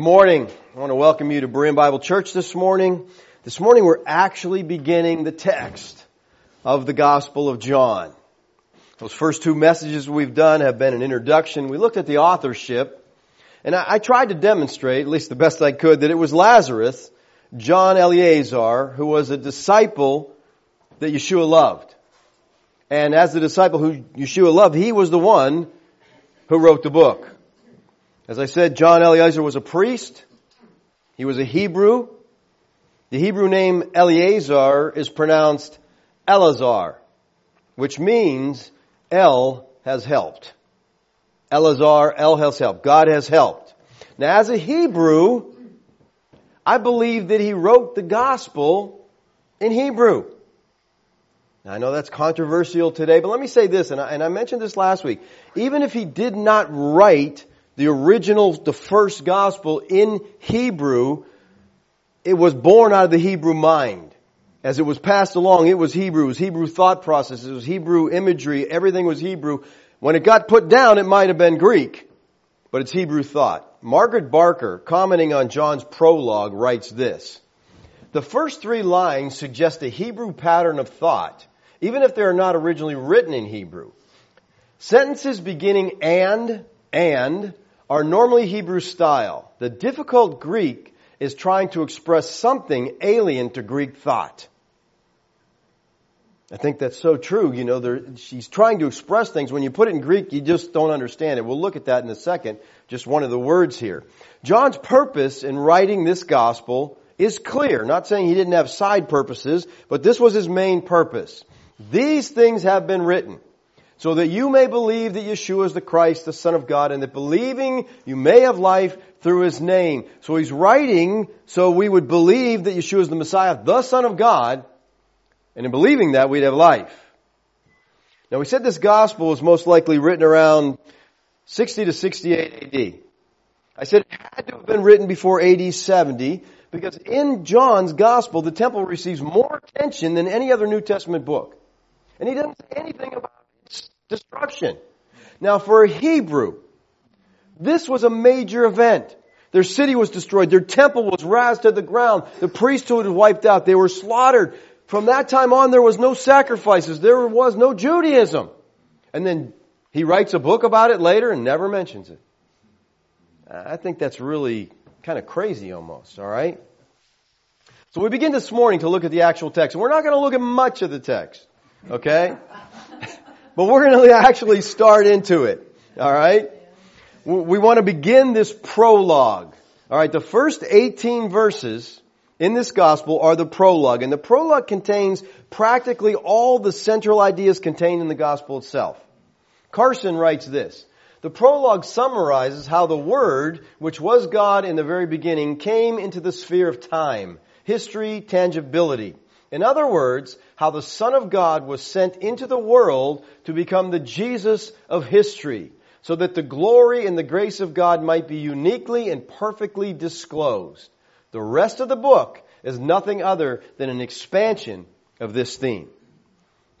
Good morning. I want to welcome you to Berean Bible Church this morning. This morning we're actually beginning the text of the Gospel of John. Those first two messages we've done have been an introduction. We looked at the authorship, and I, I tried to demonstrate, at least the best I could, that it was Lazarus, John Eleazar, who was a disciple that Yeshua loved. And as the disciple who Yeshua loved, he was the one who wrote the book. As I said, John Eleazar was a priest. He was a Hebrew. The Hebrew name Eleazar is pronounced Elazar, which means El has helped. Elazar, El has helped. God has helped. Now as a Hebrew, I believe that he wrote the gospel in Hebrew. Now I know that's controversial today, but let me say this, and I, and I mentioned this last week. Even if he did not write the original, the first gospel in Hebrew, it was born out of the Hebrew mind. As it was passed along, it was Hebrew, it was Hebrew thought processes, it was Hebrew imagery, everything was Hebrew. When it got put down, it might have been Greek, but it's Hebrew thought. Margaret Barker, commenting on John's prologue, writes this. The first three lines suggest a Hebrew pattern of thought, even if they are not originally written in Hebrew. Sentences beginning and, and, are normally Hebrew style. The difficult Greek is trying to express something alien to Greek thought. I think that's so true. You know, there, she's trying to express things. When you put it in Greek, you just don't understand it. We'll look at that in a second. Just one of the words here. John's purpose in writing this gospel is clear. Not saying he didn't have side purposes, but this was his main purpose. These things have been written so that you may believe that Yeshua is the Christ, the Son of God, and that believing you may have life through His name. So He's writing so we would believe that Yeshua is the Messiah, the Son of God, and in believing that we'd have life. Now we said this gospel was most likely written around 60 to 68 AD. I said it had to have been written before AD 70 because in John's gospel the temple receives more attention than any other New Testament book. And he doesn't say anything about destruction. Now for a Hebrew, this was a major event. Their city was destroyed. Their temple was razed to the ground. The priesthood was wiped out. They were slaughtered. From that time on, there was no sacrifices. There was no Judaism. And then he writes a book about it later and never mentions it. I think that's really kind of crazy almost, alright? So we begin this morning to look at the actual text. And we're not going to look at much of the text. Okay? But we're going to actually start into it. All right? We want to begin this prologue. All right, the first 18 verses in this gospel are the prologue, and the prologue contains practically all the central ideas contained in the gospel itself. Carson writes this. The prologue summarizes how the Word, which was God in the very beginning, came into the sphere of time, history, tangibility. In other words, how the Son of God was sent into the world to become the Jesus of history, so that the glory and the grace of God might be uniquely and perfectly disclosed. The rest of the book is nothing other than an expansion of this theme.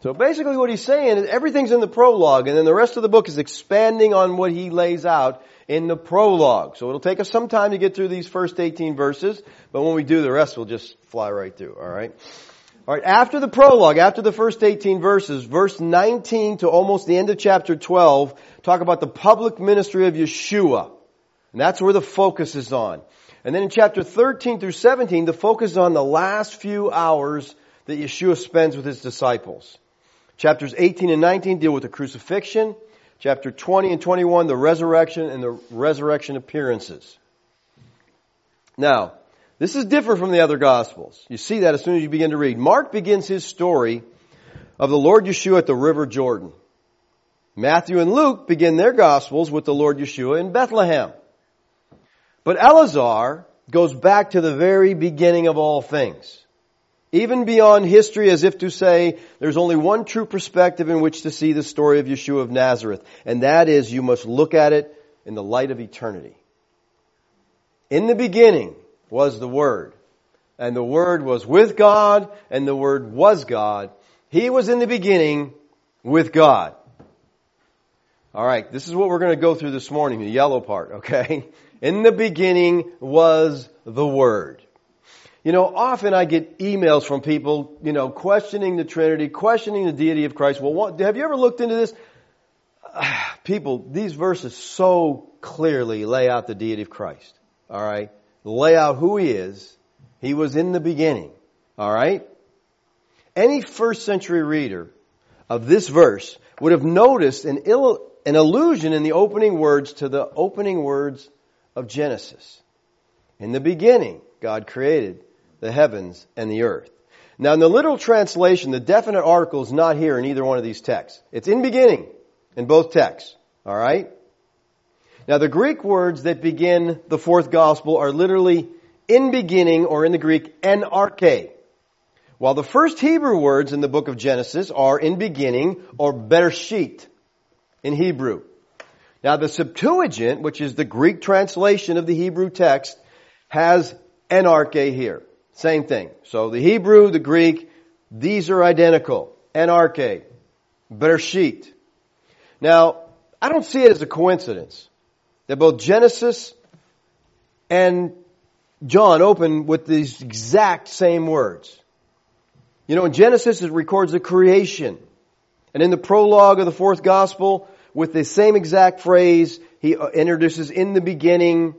So basically what he's saying is everything's in the prologue and then the rest of the book is expanding on what he lays out in the prologue. So it'll take us some time to get through these first 18 verses, but when we do the rest we'll just fly right through, alright? Alright, after the prologue, after the first 18 verses, verse 19 to almost the end of chapter 12, talk about the public ministry of Yeshua. And that's where the focus is on. And then in chapter 13 through 17, the focus is on the last few hours that Yeshua spends with his disciples. Chapters 18 and 19 deal with the crucifixion. Chapter 20 and 21, the resurrection and the resurrection appearances. Now, this is different from the other Gospels. You see that as soon as you begin to read. Mark begins his story of the Lord Yeshua at the River Jordan. Matthew and Luke begin their Gospels with the Lord Yeshua in Bethlehem. But Eleazar goes back to the very beginning of all things. Even beyond history as if to say there's only one true perspective in which to see the story of Yeshua of Nazareth. And that is you must look at it in the light of eternity. In the beginning, was the Word. And the Word was with God, and the Word was God. He was in the beginning with God. All right, this is what we're going to go through this morning, the yellow part, okay? In the beginning was the Word. You know, often I get emails from people, you know, questioning the Trinity, questioning the deity of Christ. Well, what, have you ever looked into this? People, these verses so clearly lay out the deity of Christ. All right? Lay out who He is. He was in the beginning. All right? Any first century reader of this verse would have noticed an, Ill, an allusion in the opening words to the opening words of Genesis. In the beginning, God created the heavens and the earth. Now in the literal translation, the definite article is not here in either one of these texts. It's in beginning in both texts. Alright? Now the Greek words that begin the fourth gospel are literally in beginning or in the Greek en arche. While the first Hebrew words in the book of Genesis are in beginning or bereshit in Hebrew. Now the Septuagint, which is the Greek translation of the Hebrew text, has en arche here. Same thing. So the Hebrew, the Greek, these are identical. En arche. Bereshit. Now, I don't see it as a coincidence that both Genesis and John open with these exact same words. You know, in Genesis it records the creation. And in the prologue of the fourth gospel, with the same exact phrase, he uh, introduces in the beginning,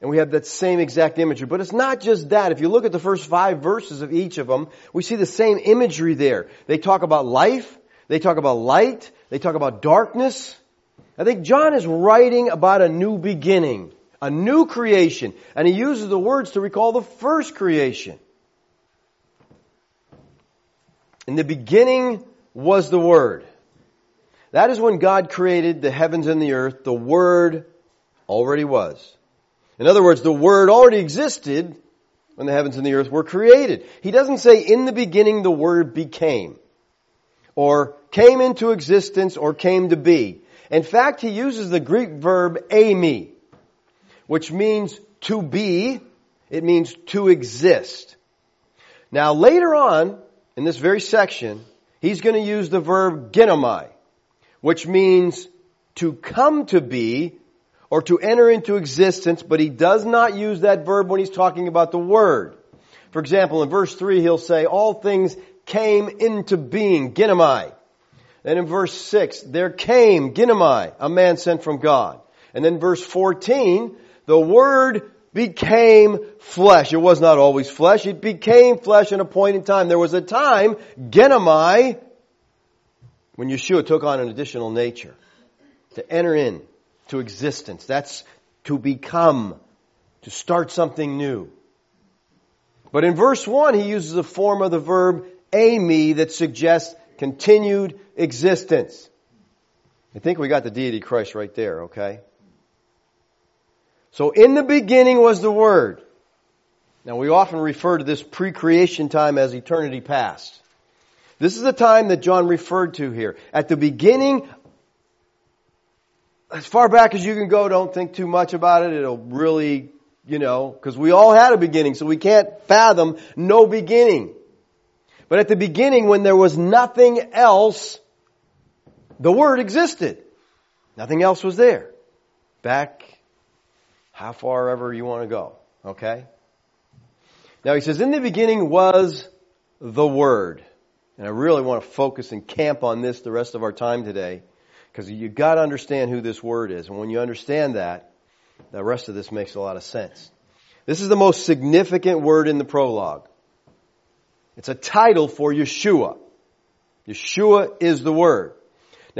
and we have that same exact imagery. But it's not just that. If you look at the first five verses of each of them, we see the same imagery there. They talk about life, they talk about light, they talk about darkness. I think John is writing about a new beginning, a new creation, and he uses the words to recall the first creation. In the beginning was the Word. That is when God created the heavens and the earth. The Word already was. In other words, the Word already existed when the heavens and the earth were created. He doesn't say in the beginning the Word became, or came into existence, or came to be. In fact, he uses the Greek verb eimi, which means to be. It means to exist. Now later on, in this very section, he's going to use the verb ginomai, which means to come to be or to enter into existence, but he does not use that verb when he's talking about the word. For example, in verse 3, he'll say, all things came into being, ginomai. Then in verse 6, there came, ginomai, a man sent from God. And then verse 14, the word became flesh. It was not always flesh. It became flesh in a point in time. There was a time, ginomai, when Yeshua took on an additional nature. To enter in to existence. That's to become. To start something new. But in verse 1, he uses a form of the verb eimi that suggests continued existence. I think we got the deity Christ right there, okay? So in the beginning was the Word. Now we often refer to this pre-creation time as eternity past. This is the time that John referred to here. At the beginning, as far back as you can go, don't think too much about it. It'll really, you know, because we all had a beginning, so we can't fathom no beginning. But at the beginning, when there was nothing else, the Word existed. Nothing else was there. Back how far ever you want to go. Okay? Now he says, in the beginning was the Word. And I really want to focus and camp on this the rest of our time today. Because you've got to understand who this Word is. And when you understand that, the rest of this makes a lot of sense. This is the most significant word in the prologue. It's a title for Yeshua. Yeshua is the Word.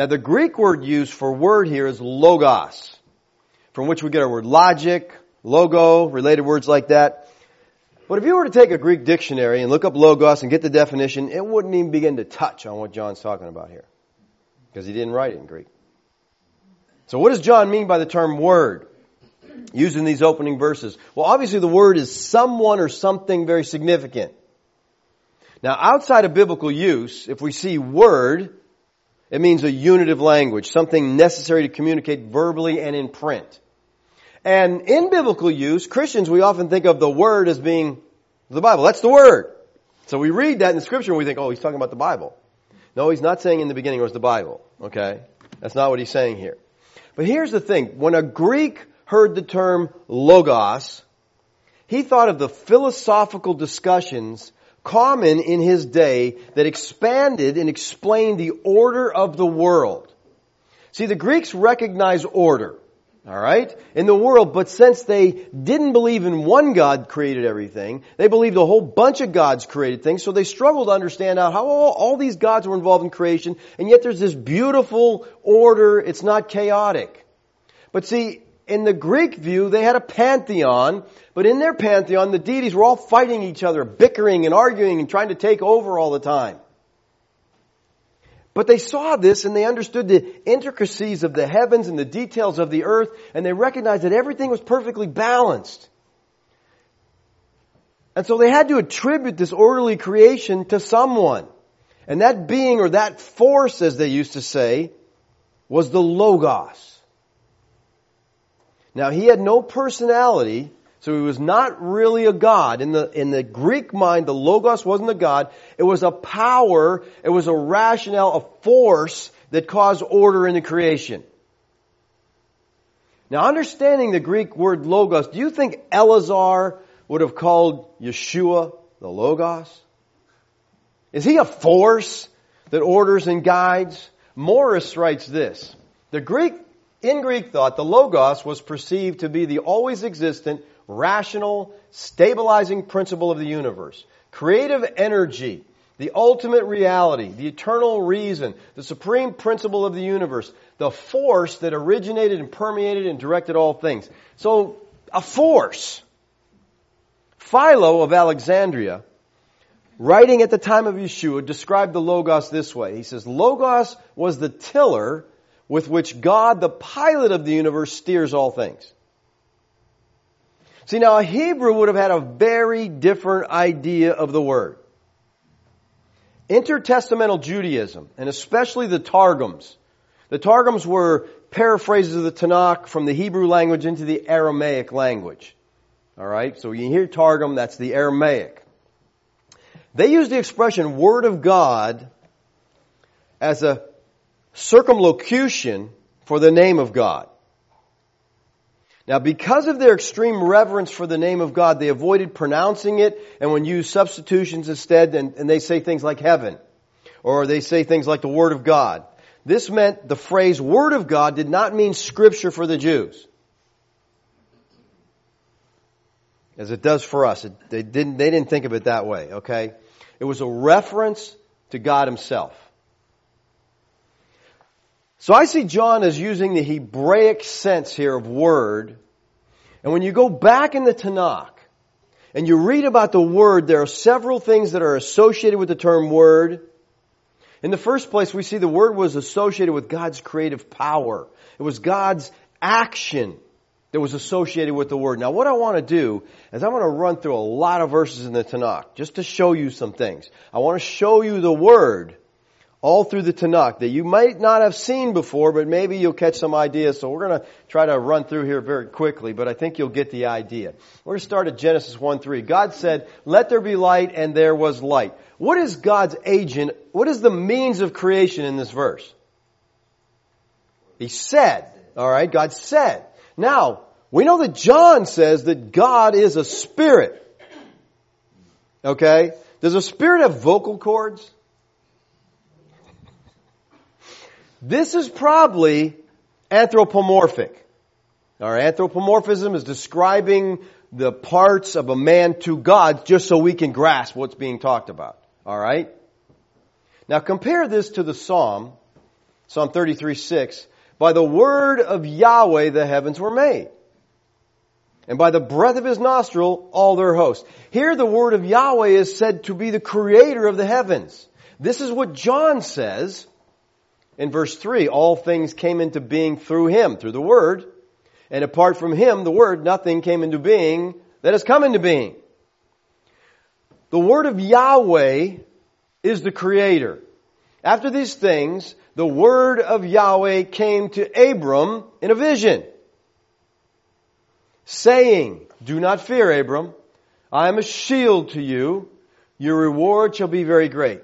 Now the Greek word used for word here is logos from which we get our word logic, logo, related words like that. But if you were to take a Greek dictionary and look up logos and get the definition, it wouldn't even begin to touch on what John's talking about here. Because he didn't write it in Greek. So what does John mean by the term word? Used in these opening verses. Well, obviously the word is someone or something very significant. Now, outside of biblical use, if we see word, it means a unitive language, something necessary to communicate verbally and in print. And in biblical use, Christians, we often think of the Word as being the Bible. That's the Word. So we read that in the scripture and we think, oh, he's talking about the Bible. No, he's not saying in the beginning was the Bible. Okay? That's not what he's saying here. But here's the thing. When a Greek heard the term logos, he thought of the philosophical discussions common in his day that expanded and explained the order of the world. See, the Greeks recognized order. Alright? In the world, but since they didn't believe in one God created everything, they believed a whole bunch of gods created things, so they struggled to understand how all, all these gods were involved in creation, and yet there's this beautiful order, it's not chaotic. But see, in the Greek view, they had a pantheon, but in their pantheon, the deities were all fighting each other, bickering and arguing and trying to take over all the time. But they saw this and they understood the intricacies of the heavens and the details of the earth and they recognized that everything was perfectly balanced. And so they had to attribute this orderly creation to someone. And that being or that force, as they used to say, was the Logos. Now he had no personality, so he was not really a God. In the, in the Greek mind, the Logos wasn't a God. It was a power, it was a rationale, a force that caused order in the creation. Now understanding the Greek word Logos, do you think Eleazar would have called Yeshua the Logos? Is he a force that orders and guides? Morris writes this. The Greek, in Greek thought, the Logos was perceived to be the always existent, rational, stabilizing principle of the universe. Creative energy, the ultimate reality, the eternal reason, the supreme principle of the universe, the force that originated and permeated and directed all things. So, a force. Philo of Alexandria, writing at the time of Yeshua, described the Logos this way. He says, Logos was the tiller with which God, the pilot of the universe, steers all things. See, now a Hebrew would have had a very different idea of the word. Intertestamental Judaism, and especially the Targums, the Targums were paraphrases of the Tanakh from the Hebrew language into the Aramaic language. Alright, so you hear Targum, that's the Aramaic. They use the expression Word of God as a circumlocution for the name of God. Now, because of their extreme reverence for the name of God, they avoided pronouncing it and would use substitutions instead, and, and, they say things like heaven. Or they say things like the Word of God. This meant the phrase Word of God did not mean Scripture for the Jews. As it does for us. It, they, didn't, they didn't think of it that way, okay? It was a reference to God Himself. So I see John as using the Hebraic sense here of word. And when you go back in the Tanakh and you read about the word, there are several things that are associated with the term word. In the first place, we see the word was associated with God's creative power. It was God's action that was associated with the word. Now what I want to do is I want to run through a lot of verses in the Tanakh just to show you some things. I want to show you the word all through the Tanakh that you might not have seen before, but maybe you'll catch some ideas. So we're going to try to run through here very quickly, but I think you'll get the idea. We're going to start at Genesis 1-3. God said, let there be light, and there was light. What is God's agent? What is the means of creation in this verse? He said. Alright, God said. Now, we know that John says that God is a spirit. Okay? Does a spirit have vocal cords? This is probably anthropomorphic. Our anthropomorphism is describing the parts of a man to God just so we can grasp what's being talked about. Alright? Now compare this to the Psalm, Psalm 33, 6. By the word of Yahweh the heavens were made. And by the breath of his nostril, all their hosts. Here the word of Yahweh is said to be the creator of the heavens. This is what John says in verse 3, all things came into being through him, through the Word. And apart from him, the Word, nothing came into being that has come into being. The Word of Yahweh is the Creator. After these things, the Word of Yahweh came to Abram in a vision, saying, Do not fear, Abram. I am a shield to you. Your reward shall be very great.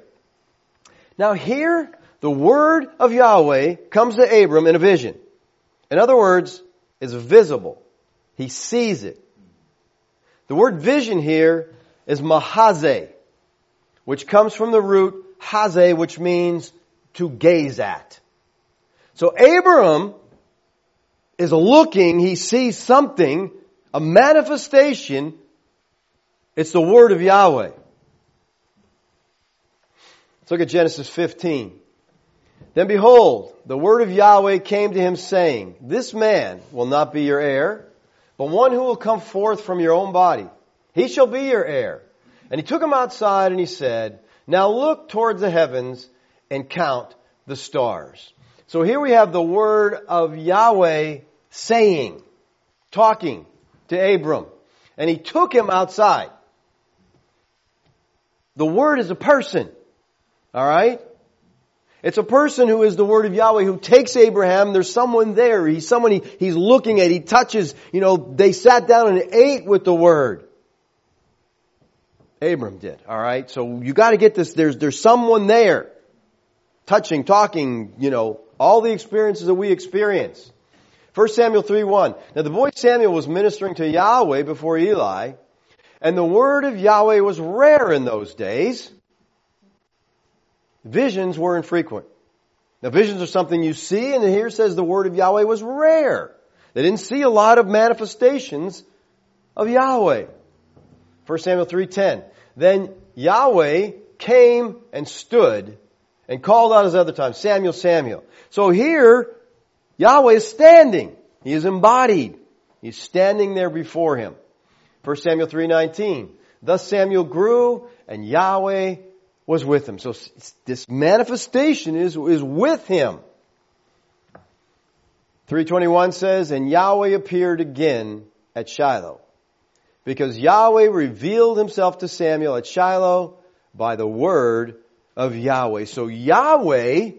Now here, the word of Yahweh comes to Abram in a vision. In other words, is visible. He sees it. The word vision here is mahaze, which comes from the root haze, which means to gaze at. So Abram is looking, he sees something, a manifestation. It's the word of Yahweh. Let's look at Genesis 15. Then behold, the word of Yahweh came to him saying, This man will not be your heir, but one who will come forth from your own body. He shall be your heir. And he took him outside and he said, Now look towards the heavens and count the stars. So here we have the word of Yahweh saying, talking to Abram. And he took him outside. The word is a person. Alright? It's a person who is the word of Yahweh who takes Abraham. There's someone there. He's someone he, he's looking at. He touches, you know, they sat down and ate with the word. Abram did. Alright? So you gotta get this. There's, there's someone there. Touching, talking, you know, all the experiences that we experience. 1 Samuel 3 1. Now the boy Samuel was ministering to Yahweh before Eli, and the word of Yahweh was rare in those days visions were infrequent. Now visions are something you see, and here says the word of Yahweh was rare. They didn't see a lot of manifestations of Yahweh. 1 Samuel 3.10. Then Yahweh came and stood and called out his other time, Samuel, Samuel. So here, Yahweh is standing. He is embodied. He's standing there before him. 1 Samuel 3.19. Thus Samuel grew and Yahweh was with him. So this manifestation is, is with him. 321 says, and Yahweh appeared again at Shiloh. Because Yahweh revealed himself to Samuel at Shiloh by the word of Yahweh. So Yahweh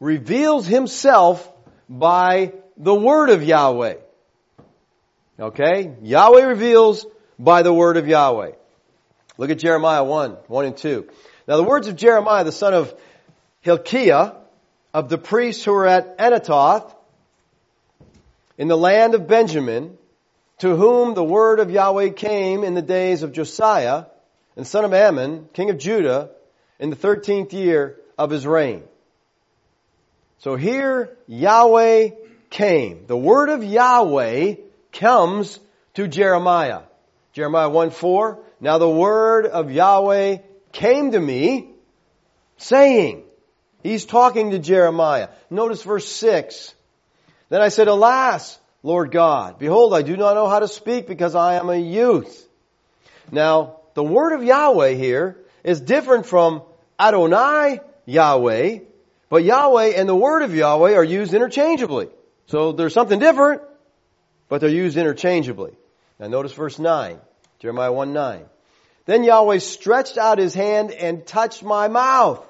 reveals himself by the word of Yahweh. Okay? Yahweh reveals by the word of Yahweh. Look at Jeremiah 1, 1 and 2. Now the words of Jeremiah, the son of Hilkiah, of the priests who were at Anathoth, in the land of Benjamin, to whom the word of Yahweh came in the days of Josiah, and son of Amon, king of Judah, in the thirteenth year of his reign. So here, Yahweh came. The word of Yahweh comes to Jeremiah. Jeremiah 1 4, now the word of Yahweh came to me, saying, He's talking to Jeremiah. Notice verse 6. Then I said, Alas, Lord God, behold, I do not know how to speak because I am a youth. Now, the word of Yahweh here is different from Adonai Yahweh, but Yahweh and the word of Yahweh are used interchangeably. So there's something different, but they're used interchangeably. Now notice verse 9, Jeremiah 1 9. Then Yahweh stretched out his hand and touched my mouth.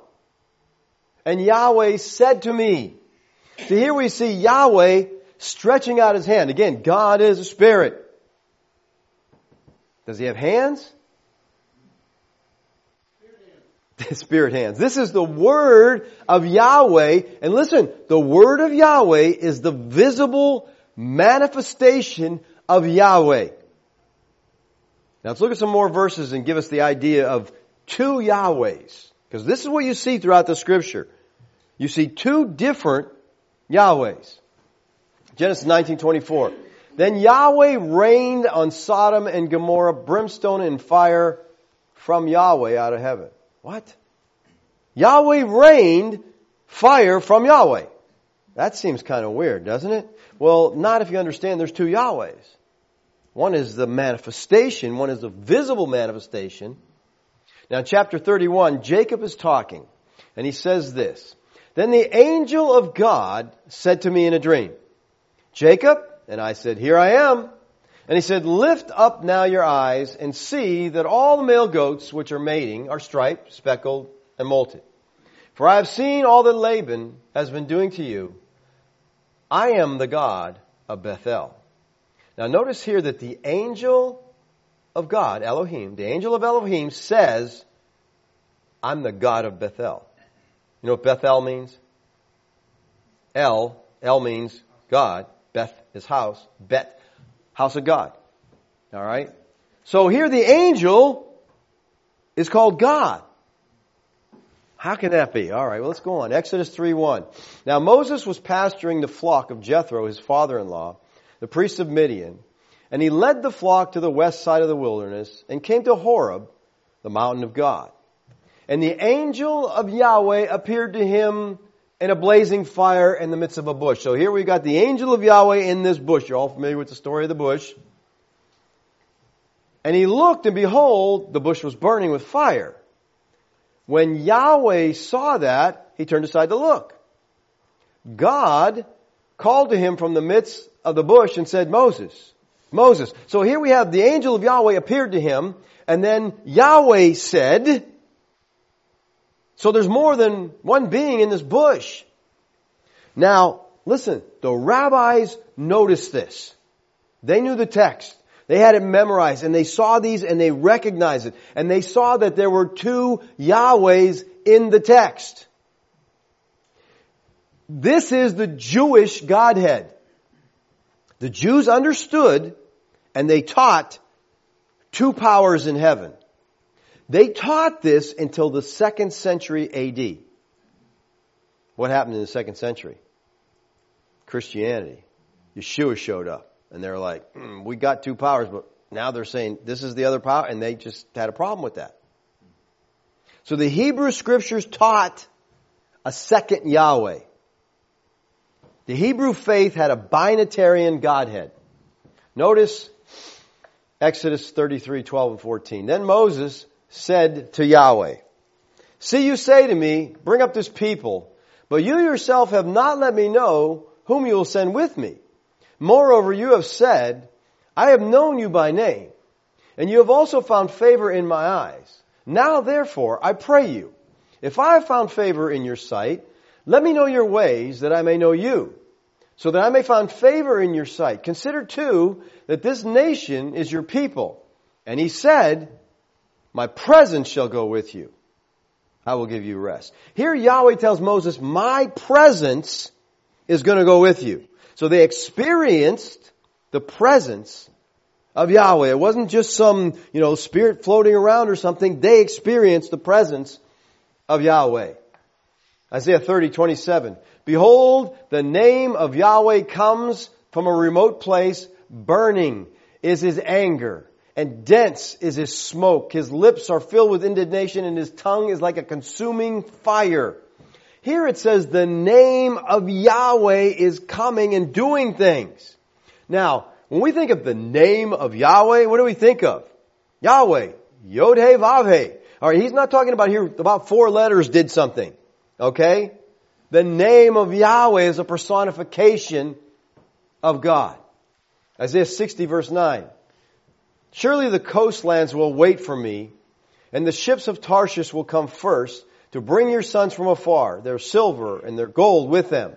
And Yahweh said to me, so here we see Yahweh stretching out his hand. Again, God is a spirit. Does he have hands? Spirit hands. This is the word of Yahweh. And listen, the word of Yahweh is the visible manifestation of Yahweh. Now let's look at some more verses and give us the idea of two Yahwehs. Because this is what you see throughout the scripture. You see two different Yahwehs. Genesis 19:24. Then Yahweh rained on Sodom and Gomorrah brimstone and fire from Yahweh out of heaven. What? Yahweh rained fire from Yahweh. That seems kind of weird, doesn't it? Well, not if you understand there's two Yahwehs. One is the manifestation, one is the visible manifestation. Now, chapter 31, Jacob is talking, and he says this. Then the angel of God said to me in a dream, Jacob, and I said, Here I am. And he said, Lift up now your eyes and see that all the male goats which are mating are striped, speckled, and molted. For I have seen all that Laban has been doing to you. I am the God of Bethel. Now notice here that the angel of God, Elohim, the angel of Elohim says, I'm the God of Bethel. You know what Bethel means? El, El means God. Beth is house. Bet, house of God. All right? So here the angel is called God. How can that be? All right, well, let's go on. Exodus 3 1. Now Moses was pasturing the flock of Jethro, his father in law, the priest of Midian, and he led the flock to the west side of the wilderness and came to Horeb, the mountain of God. And the angel of Yahweh appeared to him in a blazing fire in the midst of a bush. So here we got the angel of Yahweh in this bush. You're all familiar with the story of the bush. And he looked, and behold, the bush was burning with fire. When Yahweh saw that, he turned aside to look. God called to him from the midst of the bush and said, Moses, Moses. So here we have the angel of Yahweh appeared to him, and then Yahweh said, so there's more than one being in this bush. Now, listen, the rabbis noticed this. They knew the text. They had it memorized and they saw these and they recognized it. And they saw that there were two Yahwehs in the text. This is the Jewish Godhead. The Jews understood and they taught two powers in heaven. They taught this until the second century AD. What happened in the second century? Christianity. Yeshua showed up. And they're like, mm, we got two powers, but now they're saying this is the other power, and they just had a problem with that. So the Hebrew scriptures taught a second Yahweh. The Hebrew faith had a binitarian Godhead. Notice Exodus 33, 12 and 14. Then Moses said to Yahweh, See, you say to me, bring up this people, but you yourself have not let me know whom you will send with me. Moreover, you have said, I have known you by name, and you have also found favor in my eyes. Now therefore, I pray you, if I have found favor in your sight, let me know your ways that I may know you, so that I may find favor in your sight. Consider too that this nation is your people. And he said, my presence shall go with you. I will give you rest. Here Yahweh tells Moses, my presence is going to go with you. So they experienced the presence of Yahweh. It wasn't just some, you know, spirit floating around or something. They experienced the presence of Yahweh. Isaiah 30, 27. Behold, the name of Yahweh comes from a remote place. Burning is his anger and dense is his smoke. His lips are filled with indignation and his tongue is like a consuming fire. Here it says the name of Yahweh is coming and doing things. Now, when we think of the name of Yahweh, what do we think of? Yahweh, Yod He Vav He. Alright, he's not talking about here about four letters did something. Okay? The name of Yahweh is a personification of God. Isaiah 60 verse 9. Surely the coastlands will wait for me, and the ships of Tarshish will come first, to bring your sons from afar, their silver and their gold with them.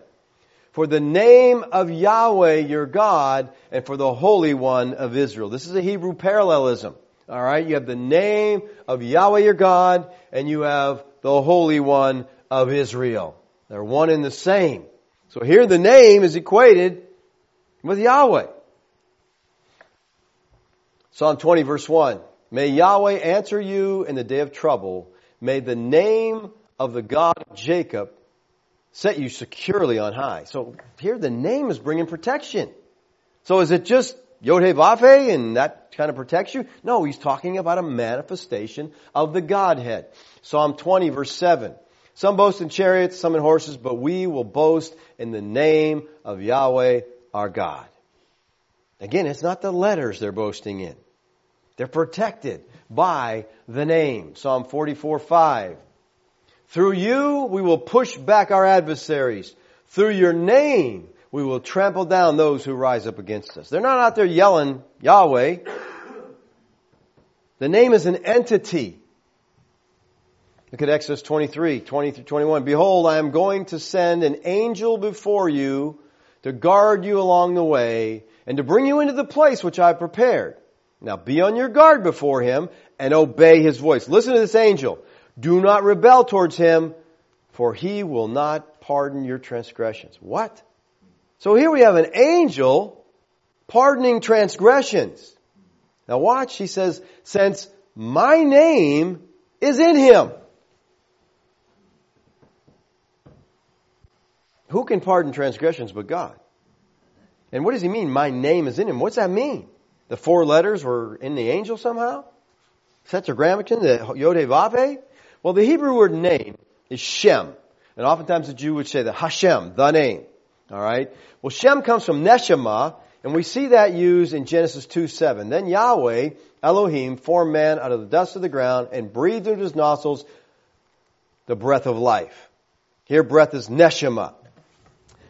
For the name of Yahweh your God and for the Holy One of Israel. This is a Hebrew parallelism. Alright, you have the name of Yahweh your God and you have the Holy One of Israel. They're one and the same. So here the name is equated with Yahweh. Psalm 20 verse 1. May Yahweh answer you in the day of trouble May the name of the God of Jacob set you securely on high. So here the name is bringing protection. So is it just Yod Vafe and that kind of protects you? No, he's talking about a manifestation of the Godhead. Psalm 20 verse 7. Some boast in chariots, some in horses, but we will boast in the name of Yahweh our God. Again, it's not the letters they're boasting in. They're protected by the name. Psalm 44, 5. Through you we will push back our adversaries. Through your name we will trample down those who rise up against us. They're not out there yelling Yahweh. The name is an entity. Look at Exodus 23, 20 through 21. Behold, I am going to send an angel before you to guard you along the way and to bring you into the place which I have prepared. Now be on your guard before him and obey his voice. Listen to this angel. Do not rebel towards him, for he will not pardon your transgressions. What? So here we have an angel pardoning transgressions. Now watch, he says, since my name is in him. Who can pardon transgressions but God? And what does he mean? My name is in him. What's that mean? The four letters were in the angel somehow? Tetragrammaton, the Yod Vav? Well, the Hebrew word name is Shem. And oftentimes the Jew would say the Hashem, the name. Alright? Well, Shem comes from Neshama, and we see that used in Genesis 2 7. Then Yahweh, Elohim, formed man out of the dust of the ground and breathed into his nostrils the breath of life. Here breath is Neshama.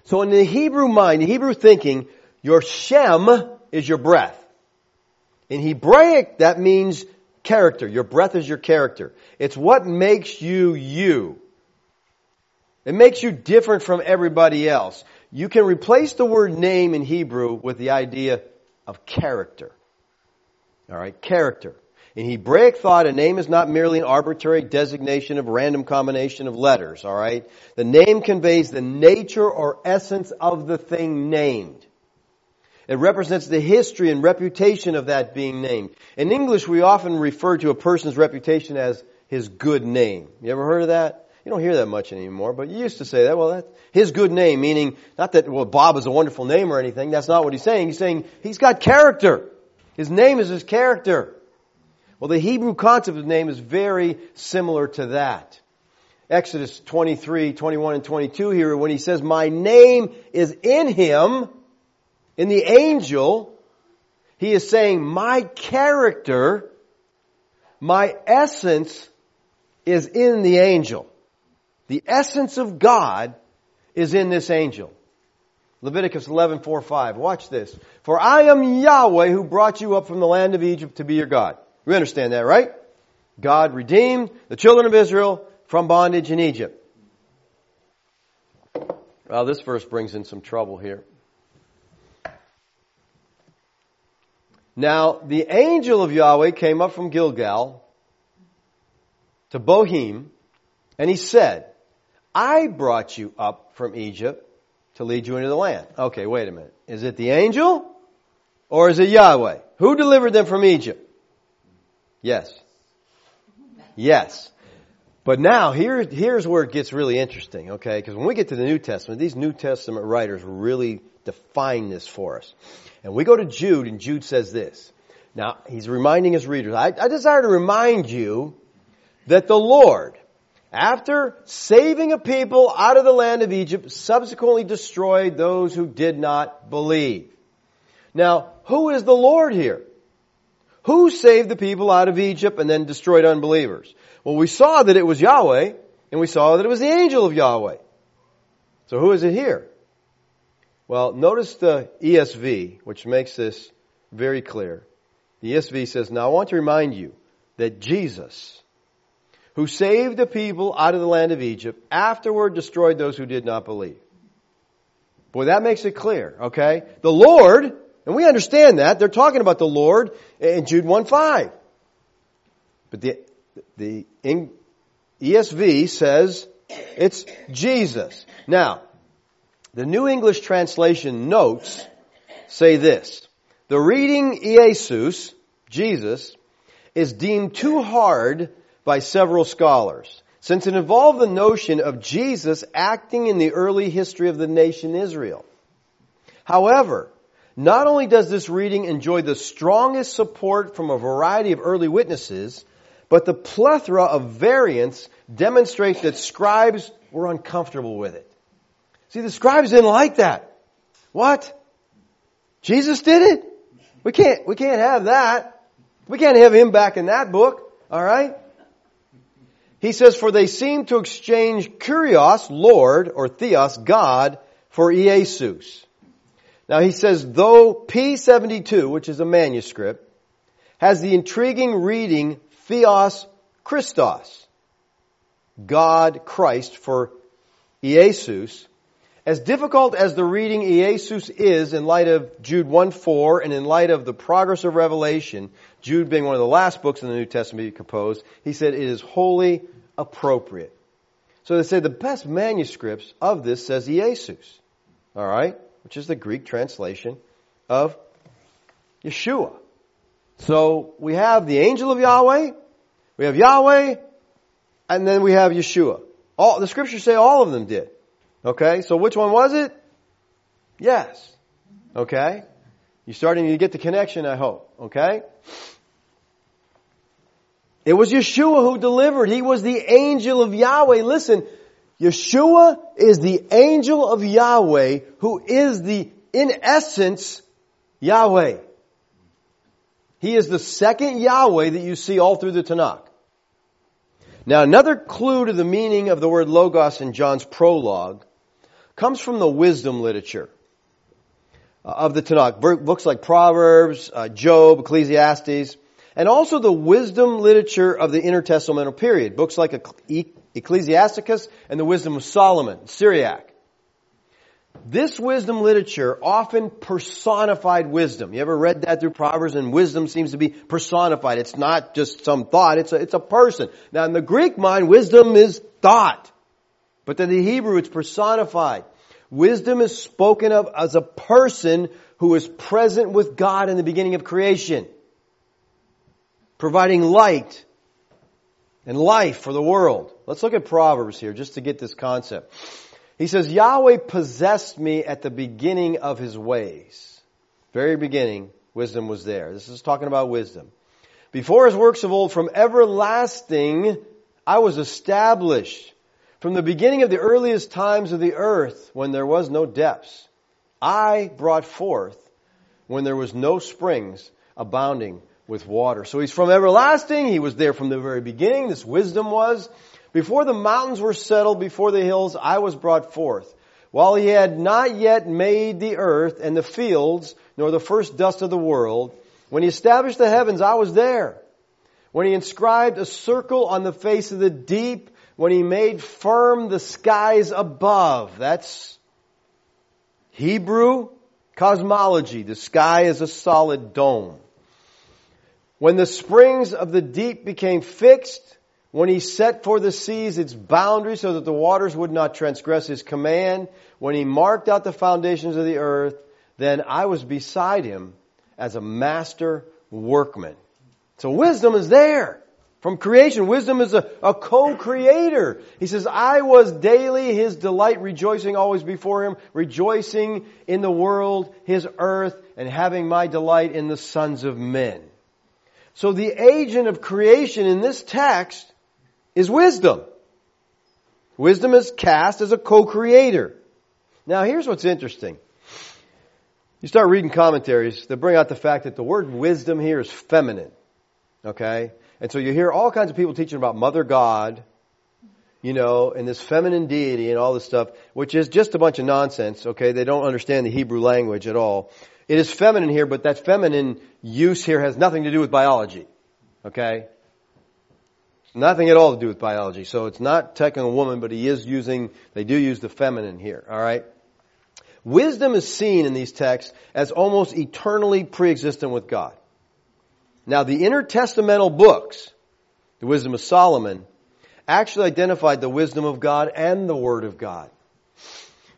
So in the Hebrew mind, the Hebrew thinking, your Shem is your breath. In Hebraic, that means character. Your breath is your character. It's what makes you you. It makes you different from everybody else. You can replace the word name in Hebrew with the idea of character. Alright, character. In Hebraic thought, a name is not merely an arbitrary designation of random combination of letters, alright? The name conveys the nature or essence of the thing named. It represents the history and reputation of that being named. In English, we often refer to a person's reputation as his good name. You ever heard of that? You don't hear that much anymore, but you used to say that. Well, that's his good name, meaning not that, well, Bob is a wonderful name or anything. That's not what he's saying. He's saying he's got character. His name is his character. Well, the Hebrew concept of name is very similar to that. Exodus 23, 21, and 22 here, when he says, My name is in him, in the angel, he is saying, My character, my essence is in the angel. The essence of God is in this angel. Leviticus 11, 4, 5. Watch this. For I am Yahweh who brought you up from the land of Egypt to be your God. We understand that, right? God redeemed the children of Israel from bondage in Egypt. Well, this verse brings in some trouble here. Now, the angel of Yahweh came up from Gilgal to Bochim, and he said, I brought you up from Egypt to lead you into the land. Okay, wait a minute. Is it the angel or is it Yahweh? Who delivered them from Egypt? Yes. Yes. But now, here, here's where it gets really interesting, okay? Because when we get to the New Testament, these New Testament writers really define this for us. And we go to Jude, and Jude says this. Now, he's reminding his readers, I, I desire to remind you that the Lord, after saving a people out of the land of Egypt, subsequently destroyed those who did not believe. Now, who is the Lord here? Who saved the people out of Egypt and then destroyed unbelievers? Well, we saw that it was Yahweh, and we saw that it was the angel of Yahweh. So who is it here? Well, notice the ESV, which makes this very clear. The ESV says, Now I want to remind you that Jesus, who saved the people out of the land of Egypt, afterward destroyed those who did not believe. Boy, that makes it clear, okay? The Lord and we understand that. They're talking about the Lord in Jude 1 5. But the, the ESV says it's Jesus. Now, the New English translation notes say this. The reading Jesus, Jesus, is deemed too hard by several scholars, since it involved the notion of Jesus acting in the early history of the nation Israel. However, not only does this reading enjoy the strongest support from a variety of early witnesses, but the plethora of variants demonstrates that scribes were uncomfortable with it. See, the scribes didn't like that. What? Jesus did it? We can't, we can't have that. We can't have him back in that book. Alright? He says, for they seem to exchange kurios, Lord, or theos, God, for Iesus. Now he says, though P72, which is a manuscript, has the intriguing reading Theos Christos, God Christ for Iesus, as difficult as the reading Iesus is in light of Jude 1-4 and in light of the progress of Revelation, Jude being one of the last books in the New Testament composed, he said it is wholly appropriate. So they say the best manuscripts of this says Jesus. All right? Which is the Greek translation of Yeshua. So we have the angel of Yahweh, we have Yahweh, and then we have Yeshua. All, the scriptures say all of them did. Okay? So which one was it? Yes. Okay? You're starting to get the connection, I hope. Okay? It was Yeshua who delivered. He was the angel of Yahweh. Listen, Yeshua is the angel of Yahweh who is the, in essence, Yahweh. He is the second Yahweh that you see all through the Tanakh. Now another clue to the meaning of the word logos in John's prologue comes from the wisdom literature uh, of the Tanakh. Books like Proverbs, uh, Job, Ecclesiastes, and also the wisdom literature of the intertestamental period. Books like Ecclesiasticus and the Wisdom of Solomon, Sirach. This wisdom literature often personified wisdom. You ever read that through Proverbs and wisdom seems to be personified. It's not just some thought, it's a, it's a person. Now in the Greek mind, wisdom is thought. But in the Hebrew, it's personified. Wisdom is spoken of as a person who is present with God in the beginning of creation. Providing light and life for the world. Let's look at Proverbs here just to get this concept. He says, Yahweh possessed me at the beginning of his ways. Very beginning, wisdom was there. This is talking about wisdom. Before his works of old, from everlasting, I was established. From the beginning of the earliest times of the earth, when there was no depths, I brought forth when there was no springs abounding with water. So he's from everlasting. He was there from the very beginning. This wisdom was. Before the mountains were settled, before the hills, I was brought forth. While he had not yet made the earth and the fields, nor the first dust of the world, when he established the heavens, I was there. When he inscribed a circle on the face of the deep, when he made firm the skies above. That's Hebrew cosmology. The sky is a solid dome. When the springs of the deep became fixed, when he set for the seas its boundaries so that the waters would not transgress his command, when he marked out the foundations of the earth, then I was beside him as a master workman. So wisdom is there. From creation, wisdom is a, a co-creator. He says, I was daily his delight, rejoicing always before him, rejoicing in the world, his earth, and having my delight in the sons of men. So the agent of creation in this text is wisdom. Wisdom is cast as a co-creator. Now here's what's interesting. You start reading commentaries that bring out the fact that the word wisdom here is feminine. Okay? And so you hear all kinds of people teaching about Mother God, you know, and this feminine deity and all this stuff, which is just a bunch of nonsense, okay? They don't understand the Hebrew language at all. It is feminine here, but that feminine use here has nothing to do with biology. Okay? Nothing at all to do with biology. So it's not technically a woman, but he is using, they do use the feminine here. Alright? Wisdom is seen in these texts as almost eternally pre-existent with God. Now the intertestamental books, the wisdom of Solomon, actually identified the wisdom of God and the Word of God.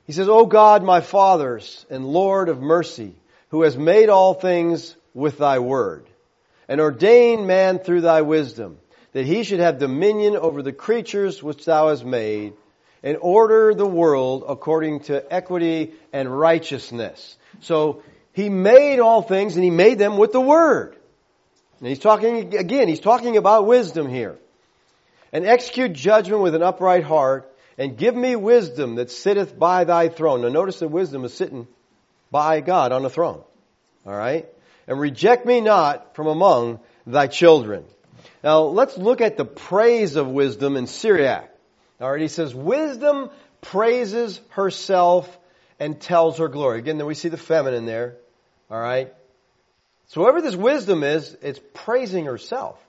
He says, O God, my fathers and Lord of mercy, who has made all things with thy word, and ordained man through thy wisdom, that he should have dominion over the creatures which thou hast made, and order the world according to equity and righteousness. So, he made all things and he made them with the word. And he's talking, again, he's talking about wisdom here. And execute judgment with an upright heart, and give me wisdom that sitteth by thy throne. Now notice that wisdom is sitting by God on the throne. Alright? And reject me not from among thy children. Now let's look at the praise of wisdom in Sirach. Alright, he says, wisdom praises herself and tells her glory. Again, then we see the feminine there. Alright? So whoever this wisdom is, it's praising herself.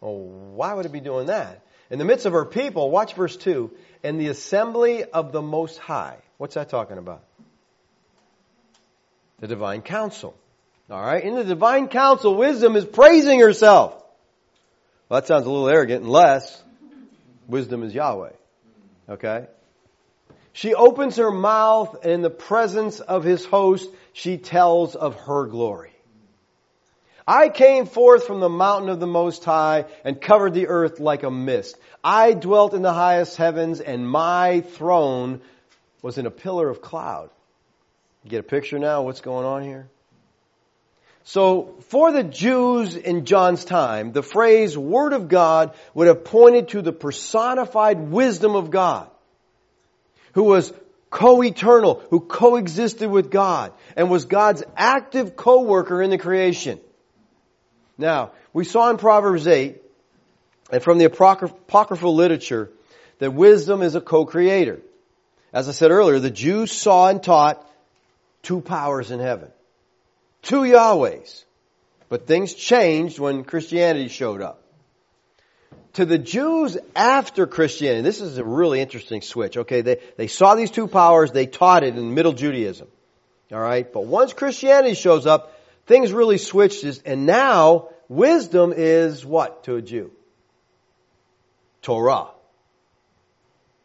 Well, why would it be doing that? In the midst of her people, watch verse 2, in the assembly of the Most High. What's that talking about? The divine council. Alright? In the divine council, wisdom is praising herself. Well, that sounds a little arrogant unless wisdom is Yahweh. Okay? She opens her mouth in the presence of his host, she tells of her glory. I came forth from the mountain of the Most High and covered the earth like a mist. I dwelt in the highest heavens and my throne was in a pillar of cloud. You get a picture now what's going on here? So, for the Jews in John's time, the phrase Word of God would have pointed to the personified wisdom of God, who was co-eternal, who coexisted with God, and was God's active co-worker in the creation. Now, we saw in Proverbs 8, and from the apocryphal literature, that wisdom is a co-creator. As I said earlier, the Jews saw and taught two powers in heaven. Two Yahwehs. But things changed when Christianity showed up. To the Jews after Christianity, this is a really interesting switch. Okay, they, they saw these two powers, they taught it in Middle Judaism. Alright, but once Christianity shows up, things really switched, and now wisdom is what to a Jew? Torah.